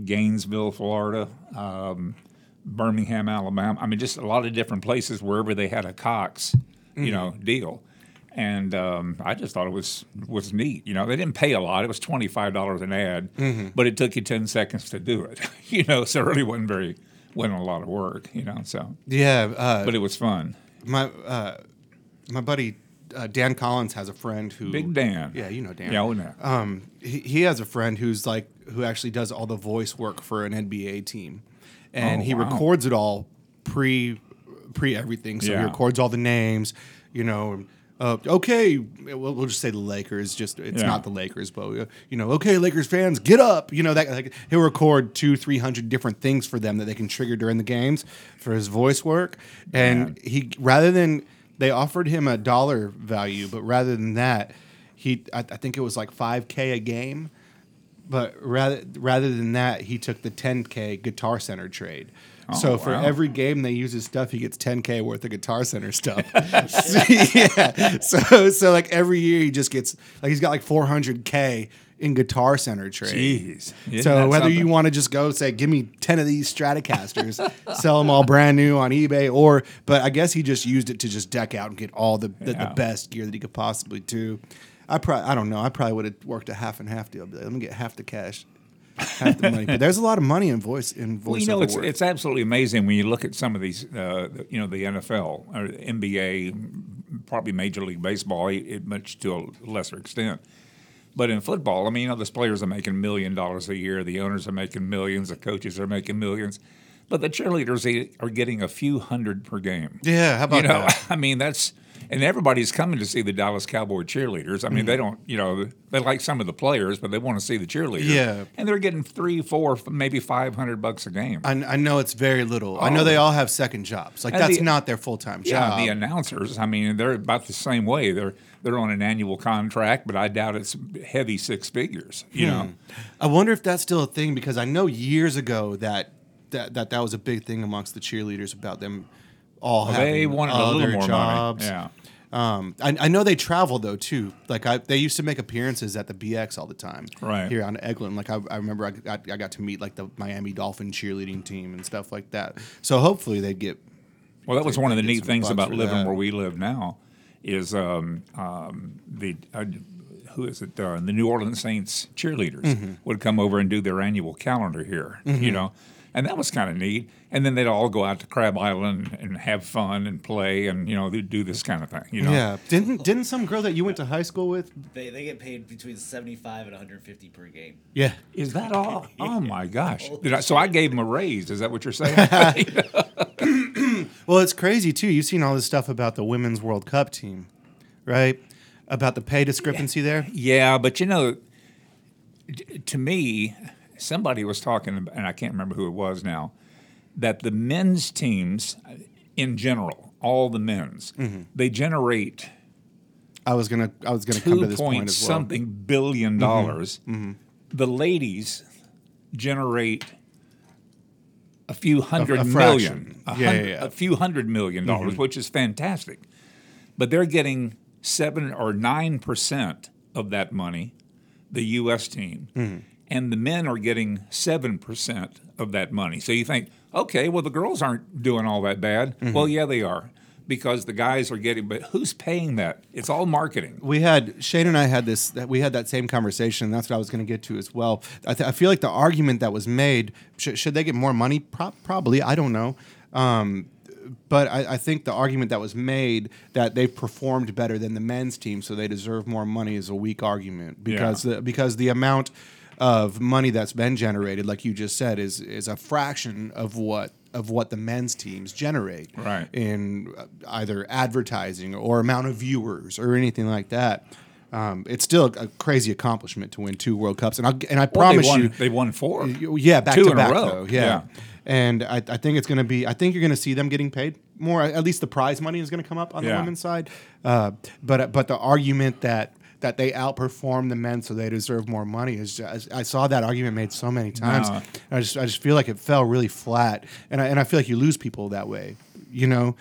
Gainesville, Florida, um, Birmingham, Alabama. I mean, just a lot of different places wherever they had a Cox, you know, deal. And um, I just thought it was was neat. You know, they didn't pay a lot; it was twenty five dollars an ad, but it took you ten seconds to do it. you know, so it really wasn't very wasn't a lot of work. You know, so Yeah, uh, but it was fun. my uh, my buddy uh, Dan Collins has a friend who Big Dan. Yeah, you know Dan. Yeah, I know. Um, he, he has a friend who's like who actually does all the voice work for an NBA team, and Oh, he wow. records it all pre pre everything. So he records all the names, you know. Uh, okay, we'll, we'll just say the Lakers. Just it's Yeah. not the Lakers, but uh, you know, okay, Lakers fans, get up. You know that like, he'll record two, three hundred different things for them that they can trigger during the games for his voice work. And Man. he rather than they offered him a dollar value, but rather than that, he I, I think it was like five k a game. But rather rather than that, he took the 10k Guitar Center trade. so Oh, for every game they use his stuff, he gets 10k worth of Guitar Center stuff. So, yeah. So so like every year he just gets like he's got like 400k in Guitar Center trade. Jeez. Isn't So whether you want to just go say, give me ten of these Stratocasters, sell them all brand new on eBay, or but I guess he just used it to just deck out and get all the the, the best gear that he could possibly do. I probably I don't know. I probably would have worked a half and half deal. Like, Let me get half the cash, half the money. But there's a lot of money in voice in voice. Well, you know, it's it's absolutely amazing when you look at some of these, uh, you know, the NFL or the NBA, probably Major League Baseball, it, it much to a lesser extent. But in football, I mean, you know, those players are making million dollars a year. The owners are making millions. The coaches are making millions. But the cheerleaders are getting a few hundred per game. yeah. How about you know, that? I mean, that's and everybody's coming to see the Dallas Cowboy cheerleaders. I mean, they mm. don't, you know, they like some of the players, but they want to see the cheerleaders. Yeah. and they're getting three, four, maybe five hundred bucks a game. I, I know it's very little. I know Oh. they all have second jobs. Like And that's the- not their full time Yeah, job. the announcers. I mean, they're about the same way. They're they're on an annual contract, but I doubt it's heavy six figures. You hmm. know, I wonder if that's still a thing because I know years ago that that that, that was a big thing amongst the cheerleaders about them all having they wanted a other little more jobs. money. Yeah, Um, I, I know they travel though too. Like I, they used to make appearances at the BX all the time. Right. here on Eglin. Like I, I remember I got, I got to meet like the Miami Dolphin cheerleading team and stuff like that. So hopefully they'd get. Well, that was one of the neat things about living that. where we live now, is um, um, the uh, who is it? Uh, the New Orleans Saints cheerleaders Mm-hmm. would come over and do their annual calendar here. You know, and that was kind of neat. And then they'd all go out to Crab Island and have fun and play and you know they'd do this kind of thing. You know, Yeah, didn't didn't some girl that you went to high school with? They, they get paid between 75 and 150 per game. Yeah, Is that all? Oh my gosh! Did I, so I gave them a raise. Is that what you're saying? Well, it's crazy too. You've seen all this stuff about the women's World Cup team, right? About the pay discrepancy there. Yeah, but you know, t- to me, somebody was talking, and I can't remember who it was now, that the men's teams, in general, all the men's, Mm-hmm. they generate I was gonna I was gonna come to this point point as well. Mm-hmm. something billion dollars. The ladies generate a few hundred a million, fraction. a, Yeah, hun- yeah, yeah. a few hundred million dollars, which is fantastic. But they're getting seven or nine percent of that money, the U.S. team, Mm-hmm. And the men are getting seven percent of that money. So you think, okay, well the girls aren't doing all that bad. Mm-hmm. Well, yeah, they are. Because the guys are getting, but who's paying that? It's all marketing. we had Shane and I had this that we had that same conversation. And that's what I was going to get to as well. I, th- I feel like the argument that was made should, should they get more money? Pro- probably. I don't know. Um, but I, I think the argument that was made that they performed better than the men's team, so they deserve more money, is a weak argument because the, because the amount of money that's been generated, like you just said, is is a fraction of what of what the men's teams generate Right. in uh, either advertising or amount of viewers or anything like that. Um, it's still a crazy accomplishment to win two World Cups, and I and I Well, they promise won, you, they won four. yeah, back Two to in a back row. though, yeah. Yeah. And I, I think it's going to be. I think you're going to see them getting paid more. At least the prize money is going to come up on the women's side. Uh, but but the argument that that they outperform the men, so they deserve more money is. I saw that argument made so many times. No. I just I just feel like it fell really flat, and I, and I feel like you lose people that way. You know,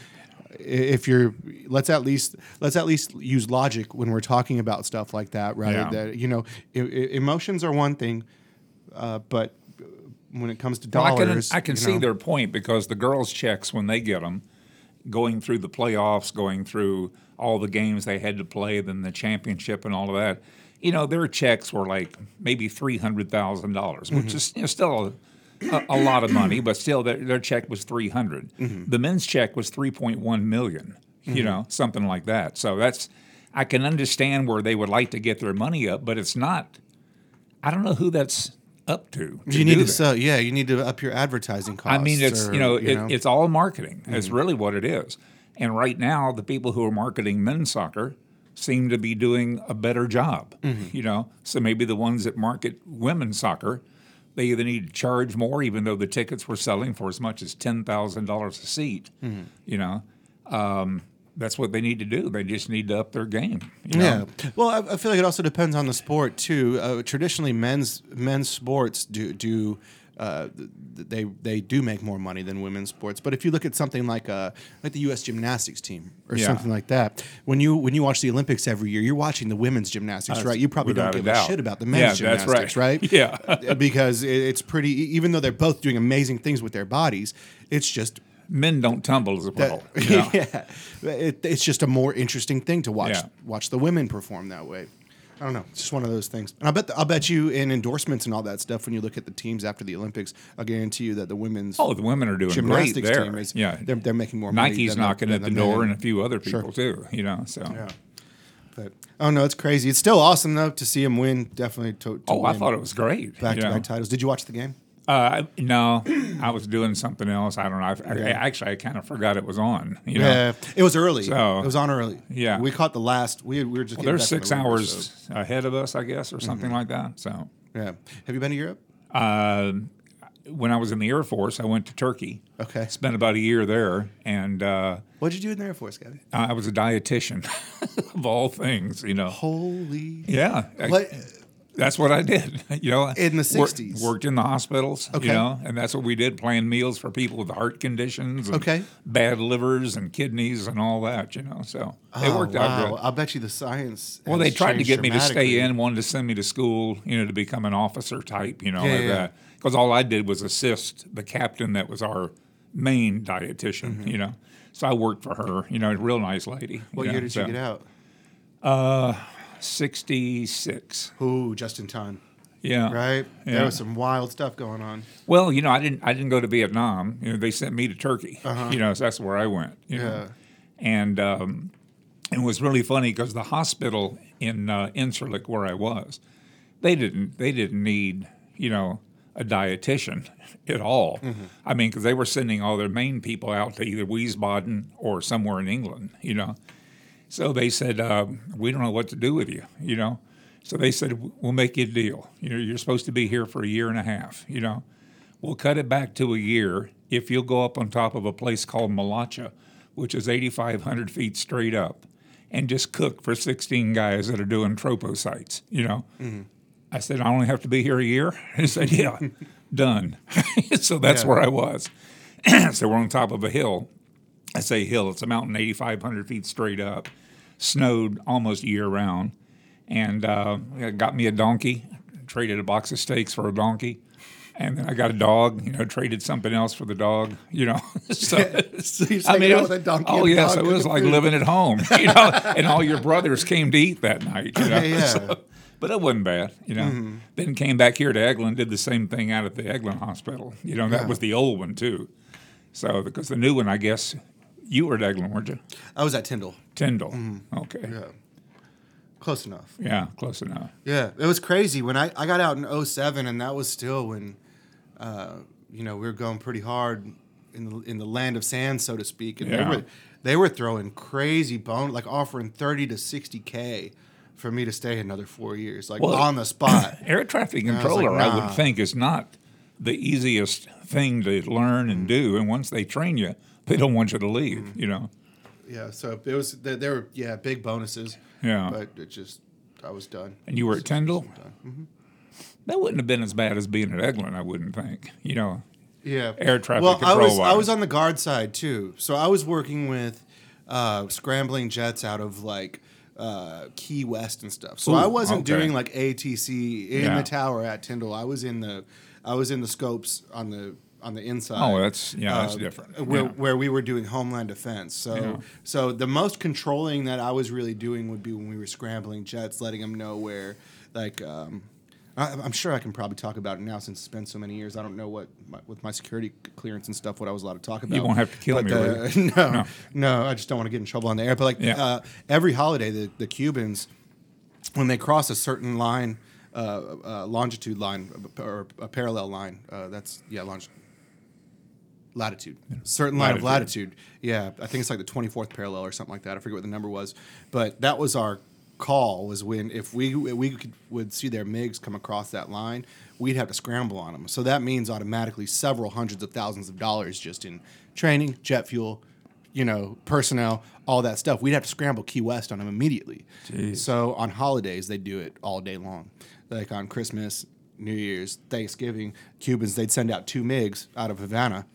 if you're let's at least let's at least use logic when we're talking about stuff like that, right? Yeah. That you know, e- e- emotions are one thing, uh, but when it comes to Well, I dollars, can, I can see know, their point because the girls' checks when they get them, going through the playoffs, going through all the games they had to play, then the championship and all of that. You know, their checks were like maybe three hundred thousand dollars, which Mm-hmm. is you know, still a, a, a lot of money, but still their, their check was three Mm-hmm. The men's check was three point one million. You know, something like that. So that's I can understand where they would like to get their money up, but it's not. I don't know who that's up to. to you need to sell. Yeah, you need to up your advertising costs. I mean, it's or, you know, it, it's all marketing. It's really what it is. And right now, the people who are marketing men's soccer seem to be doing a better job. You know, so maybe the ones that market women's soccer, they either need to charge more, even though the tickets were selling for as much as ten thousand dollars a seat. You know, um, that's what they need to do. They just need to up their game. you know? Yeah. Well, I, I feel like it also depends on the sport too. Uh, traditionally, men's men's sports do do. Uh, they they do make more money than women's sports, but if you look at something like uh like the U.S. gymnastics team or Yeah. something like that, when you when you watch the Olympics every year, you're watching the women's gymnastics, right? You probably don't give a, doubt. shit about the men's Yeah, that's gymnastics, right. right? Yeah. because it, it's pretty. Even though they're both doing amazing things with their bodies, it's just Men don't tumble as well. that, you know? yeah, it, it's just a more interesting thing to watch Yeah. watch the women perform that way. I don't know. It's just one of those things. And I bet I'll bet you in endorsements and all that stuff when you look at the teams after the Olympics, I guarantee you that the women's Oh, the women are doing great gymnastics there. team is yeah, they're, they're making more money. Nike's than knocking than at the door, men. and a few other Sure. people too. You know, so. Yeah. But oh no, it's crazy. It's still awesome though to see him win. Definitely to, to Oh, I thought it was great. back to back titles. Did you watch the game? Uh, no, I was doing something else. I don't know. I, I, Yeah. actually, I kind of forgot it was on. You know, Yeah, it was early. So- it was on early. Yeah. we caught the last. We, we were just. well, they're six the hours so- ahead of us, I guess, or Mm-hmm. something like that. So, Yeah. Have you been to Europe? uh, when I was in the Air Force, I went to Turkey. Okay. Spent about a year there, and uh, What did you do in the Air Force, Gabby? I was a dietitian, of all things. You know. Holy. Yeah. What? That's what I did. You know, In the Wor- 60s? worked in the hospitals. Okay. You know, and that's what we did: plan meals for people with heart conditions, and Okay. bad livers and kidneys and all that. You know, so it Oh, worked wow. out good. I'll bet you the science. Well, they tried to get me to stay in, wanted to send me to school, you know, to become an officer type, you know, Yeah, like yeah. that. Because all I did was assist the captain that was our main dietitian, Mm-hmm. you know. So I worked for her, you know, a real nice lady. What year know, did so, you get out? 66. Ooh, just in time. Yeah. Right? Yeah. There was some wild stuff going on. Well, you know, I didn't I didn't go to Vietnam. You know, they sent me to Turkey. You know, so that's where I went. You know? Uh-huh. Yeah. And um, it was really funny because the hospital in uh, Incirlik where I was, they didn't they didn't need you know a dietitian at all. Mm-hmm. I mean, because they were sending all their main people out to either Wiesbaden or somewhere in England. You know, so they said uh, we don't know what to do with you. You know, so they said we'll make you a deal. You know, you're supposed to be here for a year and a half. You know, we'll cut it back to a year if you'll go up on top of a place called Malacha, which is 8,500 feet straight up, and just cook for 16 guys that are doing troposites. You know. I said, I only have to be here a year. He said, Yeah, done. so that's Yeah. where I was. so we're on top of a hill. I say hill, it's a mountain 8,500 feet straight up, snowed almost year round. And uh, got me a donkey, traded a box of steaks for a donkey. And then I got a dog, you know, traded something else for the dog, you know. so, So I mean, was was, a donkey oh dog so it was like food. living at home, you know. and all your brothers came to eat that night, you know. Yeah, yeah. So- but it wasn't bad, you know. Mm-hmm. Then came back here to Eglin, did the same thing out at the Eglin Hospital. You know, that Yeah. was the old one too. So because the new one, I guess, you were at Eglin, weren't you? I was at Tyndall. Tyndall. Okay. Mm-hmm. Yeah. Close enough. Yeah, close enough. Yeah, it was crazy when I, I got out in 07 and that was still when uh, you know, we were going pretty hard in the in the land of sand, so to speak. And Yeah. they were they were throwing crazy bone like offering 30 to 60 K for me to stay another four years, like Well, on the spot. Air traffic was like, controller, I would think, is not the easiest thing to learn and do. And once they train you, they don't want you to leave. Mm-hmm. You know. yeah, so it was there, there were yeah, big bonuses. Yeah. But it just I was done. And you were at Tyndall. Done. That wouldn't have been as bad as being at Eglin, I wouldn't think. You know. Yeah, Air traffic Well, I was I control-wise. was on the guard side too, so I was working with uh, scrambling jets out of like uh, Key West and stuff. So Ooh, I wasn't okay. doing like ATC in Yeah. the tower at Tyndall. I was in the I was in the scopes on the on the inside. Oh, that's yeah, that's uh, different. Where, Yeah. where we were doing homeland defense. So Yeah. so the most controlling that I was really doing would be when we were scrambling jets, letting them know where like. Um, I, I'm sure I can probably talk about it now since it's been so many years. I don't know what my, with my security clearance and stuff what I was allowed to talk about. You won't have to kill But me, the- no, No. no, I just don't want to get in trouble on the air. But like Yeah. uh, every holiday, the, the Cubans, when they cross a certain line, uh, uh, longitude line or a parallel line, uh, that's yeah, longitude. Latitude, certain line of Latitude. Yeah, I think it's like the twenty fourth parallel or something like that. I forget what the number was, but that was our call. Was when if we we could, would see their MIGs come across that line, we'd have to scramble on them. So that means automatically several hundreds of thousands of dollars just in training, jet fuel, you know, personnel, all that stuff. We'd have to scramble Key West on them immediately. So on holidays, they do it all day long. Like on Christmas, New Year's, Thanksgiving, Cubans, they'd send out two MiGs out of Havana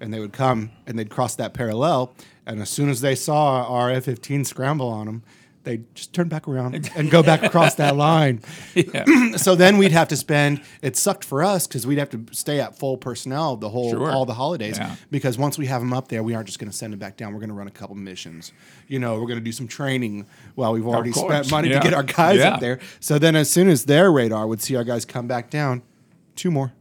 and they would come and they'd cross that parallel. And as soon as they saw our F 15 scramble on them, they just turn back around and go back across that line. Yeah. So then we'd have to spend. It sucked for us because we'd have to stay at full personnel the whole Sure. all the holidays. Yeah. Because once we have them up there, we aren't just going to send them back down. We're going to run a couple missions. You know, we're going to do some training while we've already spent money Yeah. to get our guys up there. So then, as soon as their radar would see our guys come back down, two more.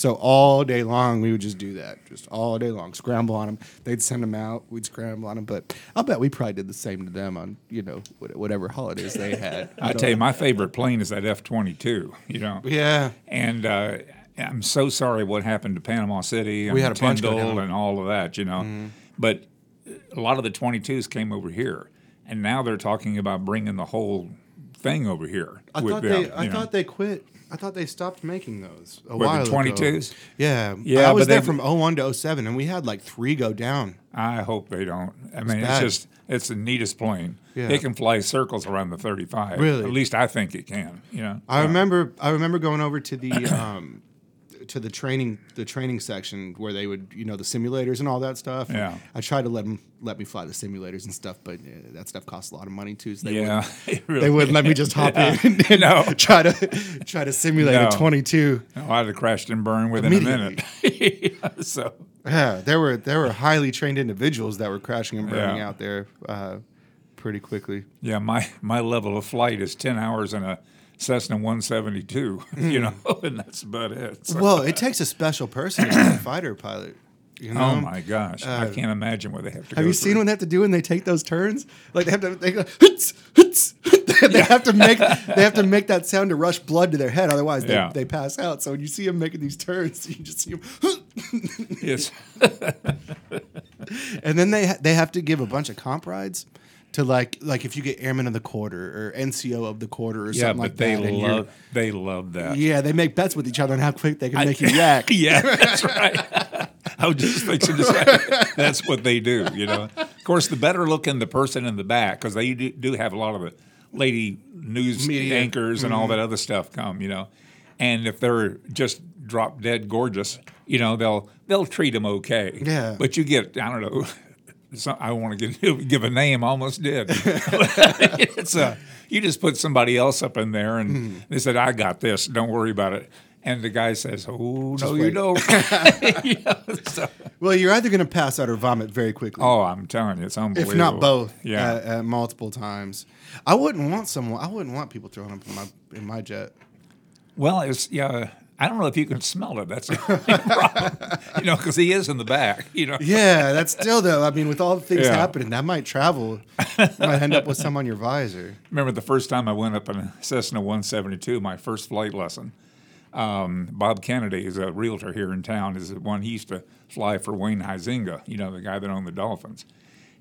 So all day long, we would just do that, just all day long, scramble on them. They'd send them out, we'd scramble on them. But I'll bet we probably did the same to them on you know whatever holidays they had. I tell you, my favorite plane is that F twenty two. You know. yeah, And uh, I'm so sorry what happened to Panama City and We had a Tyndall. Mm-hmm. and all of that. You know. But a lot of the 22s came over here, and now they're talking about bringing the whole thing over here. I with thought them, they, I know. thought they quit. I thought they stopped making those a while the ago. 22s? Yeah, Yeah, I was but there they- from 01 to 07, and we had like three go down. I hope they don't. I mean, it's bad. just it's the neatest plane. Yeah. It can fly circles around the 35. Really? At least I think it can. You know. I remember I remember going over to the um, to the training the training section where they would you know the simulators and all that stuff. Yeah. I tried to let them let me fly the simulators and stuff, but uh, that stuff costs a lot of money too. So they Yeah. wouldn't, really they wouldn't let me just hop in and No. try to try to simulate No. a 22. Oh, I'd have crashed and burned within a minute. so Yeah, there were there were highly trained individuals that were crashing and burning Yeah. out there uh, pretty quickly. yeah, my my level of flight is 10 hours in a Cessna 172. You hmm. know, and that's about it. So- Well, it takes a special person to be a fighter pilot. You oh, know? oh my gosh, I uh, can't imagine what they have to. Have you seen through. when they have to do when they take those turns? Like they have to they go, they have to make they have to make that sound to rush blood to their head, otherwise they, Yeah. they pass out. So when you see them making these turns, you just see them, Yes. and then they ha- they have to give a bunch of comp rides to like like if you get airman of the quarter or NCO of the quarter or Yeah, something like they that. you're- love they love that. yeah, they make bets with each other on how quick they can make you yak. yeah, that's right. I was just fixing to say that's what they do. You know, of course, the better looking the person in the back because they do, do have a lot of the lady news Media. anchors and all Mm-hmm. that other stuff come. You know, and if they're just drop dead gorgeous, you know, they'll they'll treat them okay. Yeah. but you get I don't know. So I want to give, give a name. I almost did. it's a, you just put somebody else up in there, and Hmm. they said, "I got this. Don't worry about it." And the guy says, "Oh no, you don't." You know, so- Well, you're either going to pass out or vomit very quickly. oh, I'm telling you, it's unbelievable. if not both, Yeah. at, at multiple times. I wouldn't want someone. I wouldn't want people throwing up in my in my jet. well, it's yeah. I don't know if you can smell it. That's you know, because he is in the back. You know. Yeah, that's still though. I mean, with all the things Yeah. happening, that might travel. might end up with some on your visor. Remember the first time I went up in a Cessna 172, my first flight lesson. Um, Bob Kennedy is a realtor here in town. Is the one he used to fly for Wayne Huizinga, you know, the guy that owned the Dolphins,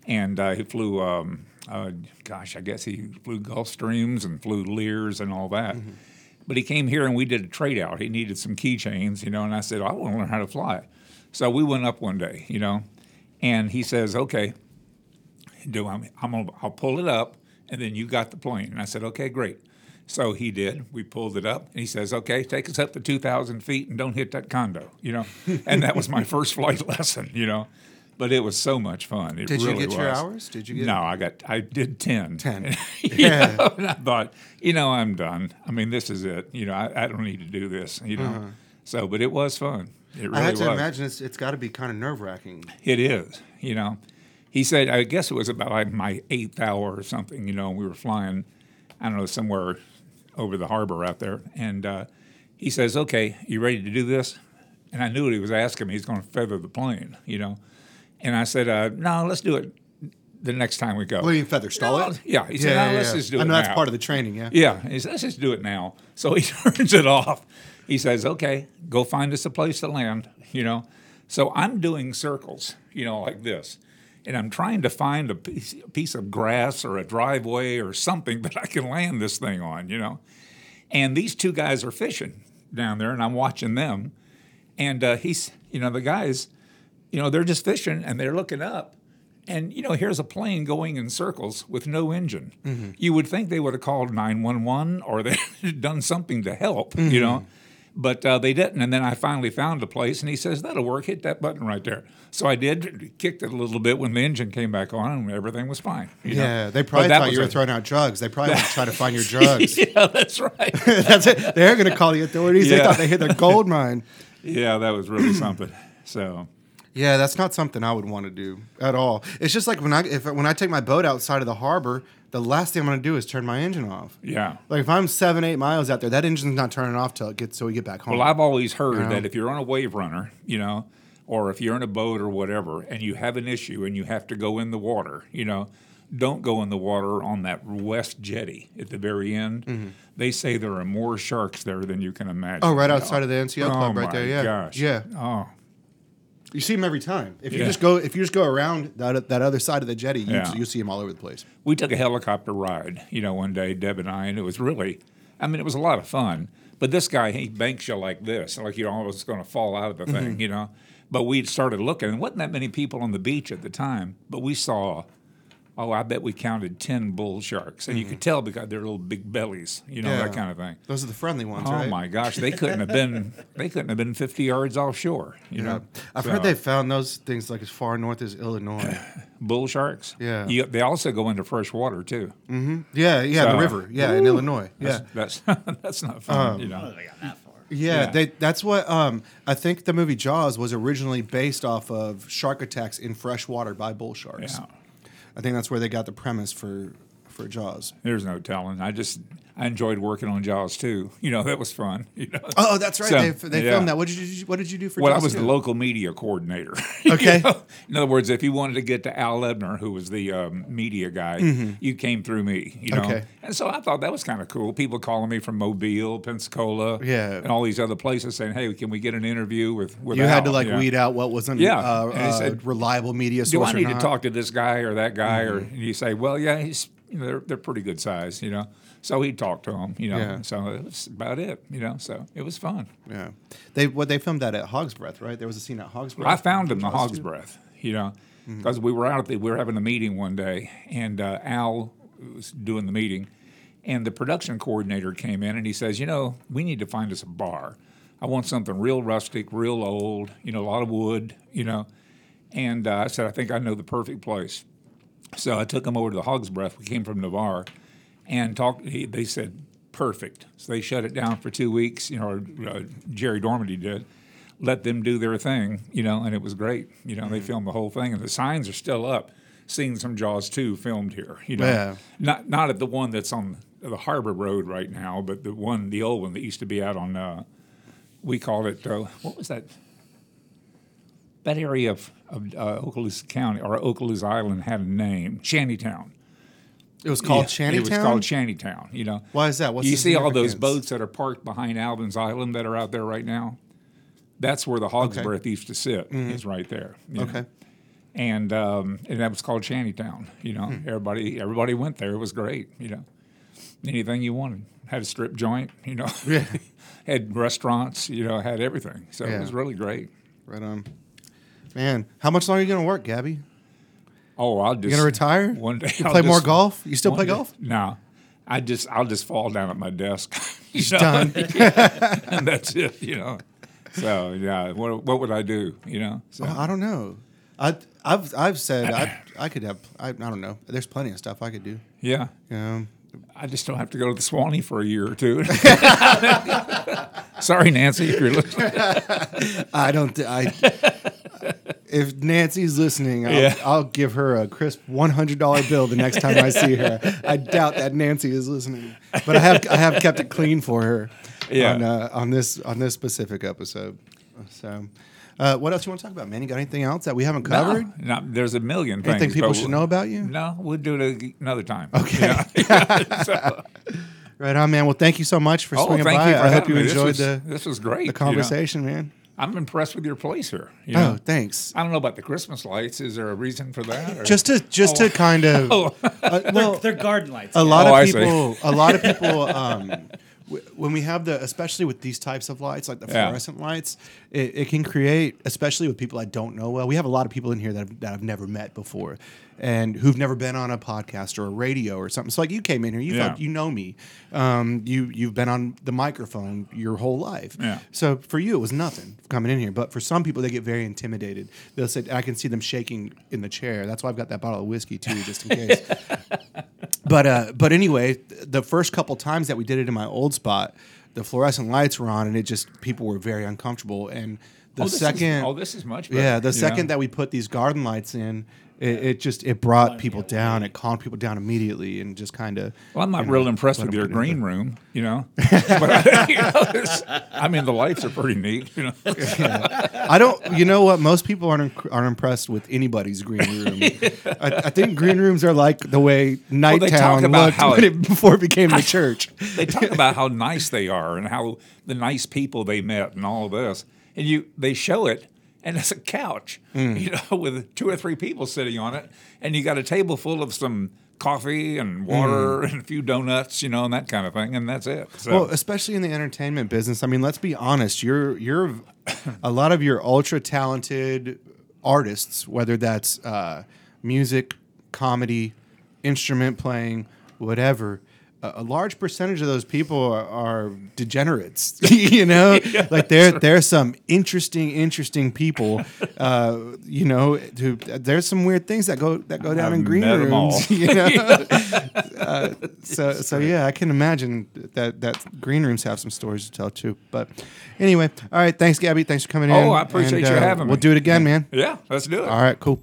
and uh, he flew. Um, uh, gosh, I guess he flew Gulfstreams and flew Lears and all that. But he came here and we did a trade out. He needed some keychains, you know, and I said, I want to learn how to fly. So we went up one day, you know, and he says, okay, do I'm, I'm gonna, I'll pull it up, and then you got the plane. And I said, okay, great. So he did. We pulled it up, and he says, okay, take us up to 2,000 feet and don't hit that condo, you know. and that was my first flight lesson, you know. But it was so much fun. It Did you really get your was. hours? Did you get- No, I got. I did ten. 10. Yeah. know, and I thought, you know, I'm done. I mean, this is it. You know, I, I don't need to do this. You know. So, but it was fun. It really Uh-huh. I had to was. imagine it's, it's got to be kind of nerve wracking. It is, you know. He said, I guess it was about like my eighth hour or something, you know, we were flying, I don't know, somewhere over the harbor out there. And uh, he says, Okay, you ready to do this? And I knew what he was asking me. He's going to feather the plane, you know. And I said, uh, No, let's do it the next time we go. What do you mean, feather stall No, it? Yeah. He said, no, let's just do it I know now. that's part of the training. Yeah. Yeah, he says, let's just do it now. So he turns it off. He says, okay, go find us a place to land, you know. So I'm doing circles, you know, like this. And I'm trying to find a piece, a piece of grass or a driveway or something that I can land this thing on, you know. And these two guys are fishing down there, and I'm watching them. And uh, he's, you know, the guys, you know, they're just fishing and they're looking up. And, you know, here's a plane going in circles with no engine. You would think they would have called 911 or they done something to help, you know. But uh, they didn't, and then I finally found a place, and he says that'll work. Hit that button right there. So I did, kicked it a little bit when the engine came back on, and everything was fine. you know. Yeah, they probably thought you were a- throwing out drugs. They probably want to try to find your drugs. yeah, that's right. That's it. They're going to call the authorities. They thought they hit their gold mine. yeah, that was really something. So Yeah, that's not something I would want to do at all. It's just like when I if when I take my boat outside of the harbor, the last thing I'm going to do is turn my engine off. yeah. Like if I'm seven, eight miles out there, that engine's not turning off till it gets so we get back home. Well, I've always heard Yeah. that if you're on a wave runner, you know, or if you're in a boat or whatever, and you have an issue and you have to go in the water, you know, don't go in the water on that west jetty at the very end. They say there are more sharks there than you can imagine. Mm-hmm. oh, right outside of the NCL club, Oh right there. Yeah, gosh. yeah. Oh, You see them every time. If you Yeah. just go, if you just go around that that other side of the jetty, you Yeah. you see them all over the place. we took a helicopter ride, you know, one day, Deb and I, and it was really, I mean, it was a lot of fun. But this guy, he banks you like this, like you're almost going to fall out of the thing, Mm-hmm. you know. But we started looking, and wasn't that many people on the beach at the time, but we saw, oh, I bet we counted 10 bull sharks. And you could tell because they're little big bellies, you know, Mm-hmm. Yeah. that kind of thing. Those are the friendly ones, Oh right? my gosh, they couldn't have been they couldn't have been 50 yards offshore, you Yeah. know. I've So- heard they found those things like as far north as Illinois. bull sharks. Yeah. You- they also go into fresh water too. Mm-hmm. yeah, yeah, the river. Yeah, in Illinois. Yeah. That's that's, that's not fun, Um, you know. I got that far. Yeah, Yeah. They, that's what um, I think the movie Jaws was originally based off of shark attacks in fresh water by bull sharks. Yeah. I think that's where they got the premise for for Jaws. There's no telling. I just I enjoyed working on Jaws too. You know that was fun. You know. Oh, that's right. So, they they yeah. filmed that. What did you What did you do for? Jaws? Well, I was 2? the local media coordinator. You Okay. know? In other words, if you wanted to get to Al Ebner, who was the um, media guy, you came through me. You know. Mm-hmm. Okay. And so I thought that was kind of cool. People calling me from Mobile, Pensacola, Yeah. and all these other places saying, "Hey, can we get an interview with with You had to like Yeah. weed out what wasn't Yeah. uh, uh, said, reliable media do source I or need to talk to this guy or that guy? Or Mm-hmm. and you say, well, yeah, he's you know they're they're pretty good size, you know. So he'd talk to them, you know. Yeah. So that's about it, you know. So it was fun. Yeah, they what they filmed that at Hog's Breath, right? There was a scene at Hog's Breath. I found him the hog's 2? breath, you know, Mm-hmm. because we were out at the, we were having a meeting one day, and uh, Al was doing the meeting, and the production coordinator came in and he says, you know, we need to find us a bar. I want something real rustic, real old, you know, a lot of wood, you know. And uh, I said, I think I know the perfect place. So I took them over to the Hog's Breath. We came from Navarre, and talked. They said perfect. So they shut it down for two weeks. You know, or, uh, Jerry Dorminy did. Let them do their thing. You know, and it was great. You know, Mm-hmm. they filmed the whole thing, and the signs are still up. Scenes some Jaws two filmed here. You know, Yeah. not not at the one that's on the Harbor Road right now, but the one, the old one that used to be out on. Uh, we called it. Uh, what was that? That area of, of uh, Okaloosa County or Okaloosa Island had a name, Shantytown. It was called Yeah, Shantytown. It was called Shantytown. You know. Why is that? What's you see all those boats that are parked behind Albans Island that are out there right now? That's where the Hog's Okay. Mm-hmm. Breath used to sit. Is right there. you know. Okay. And um, and that was called Shantytown. You know, Hmm. everybody everybody went there. It was great. You know, anything you wanted. Had a strip joint. You know, Yeah. had restaurants. You know, had everything. So Yeah. it was really great. Right on. Man, how much longer are you gonna work, Gabby? Oh, I'll just You gonna retire? one day. You I'll play more golf? You still play day- golf? No, I just I'll just fall down at my desk. you done. and that's it. You know. So yeah, what what would I do? You know. So oh, I don't know. I I've I've said I I could have I, I don't know. There's plenty of stuff I could do. yeah, You know. I just don't have to go to the Suwannee for a year or two. Sorry, Nancy, if you're listening. I don't. Th- I. If Nancy's listening, I'll, Yeah. I'll give her a crisp one hundred dollar bill the next time I see her. I doubt that Nancy is listening, but I have I have kept it clean for her Yeah. on uh, on this on this specific episode. So, uh, what else you want to talk about, man? You got anything else that we haven't covered? No, no, there's a million things. Anything people should we'll- know about you? No, we'll do it another time. Okay. So- Right on, man. Well, thank you so much for oh, swinging by. I hope you me. This enjoyed was- the This was great. the you know. conversation, man. I'm impressed with your place here. you know. Oh, thanks. I don't know about the Christmas lights. Is there a reason for that? or- Just to just to kind of Oh. uh, well, They're garden lights. a yeah. lot Oh, of people a lot of people um when we have the especially with these types of lights like the Yeah. fluorescent lights it, it can create especially with people i don't know well we have a lot of people in here that, I've- that i've never met before and who've never been on a podcast or a radio or something. So like you came in here, you Yeah. thought you know me, um, you you've been on the microphone your whole life. Yeah. So for you, it was nothing coming in here. But for some people, they get very intimidated. They'll say, I can see them shaking in the chair. That's why I've got that bottle of whiskey too, just in case. but uh, but anyway, the first couple times that we did it in my old spot, the fluorescent lights were on, and it just people were very uncomfortable. And the oh, this is- second, oh, this is much better. yeah, the second that we put these garden lights in, it, it just it brought people down. It calmed people down immediately, and just kind of. Well, I'm not you know, real impressed with your get into green room, you know. but I, you know, I mean, the lights are pretty neat, you know. I don't. You know what? Most people aren't aren't impressed with anybody's green room. I, I think green rooms are like the way they talk Nightown about looked how when it- it, before it became the church. they talk about how nice they are and how the nice people they met and all of this, and you they show it, and it's a couch, Mm. you know, with two or three people sitting on it, and you got a table full of some coffee and water and a few donuts, you know, and that kind of thing, and that's it. So, Mm. Well, especially in the entertainment business. I mean, let's be honest. You're you're a lot of your ultra talented artists, whether that's uh, music, comedy, instrument playing, whatever. A, large percentage of those people are, are degenerates. you know, like there there's some interesting interesting people. Uh, you know, who, there's some weird things that go that go down I've in green met 'em all. rooms. You know. so so yeah, I can imagine that that green rooms have some stories to tell too. But anyway, all right. Thanks, Gabby. Thanks for coming in. Oh, I appreciate And, you uh, having me. We'll do it again, man. yeah, let's do it. All right, cool.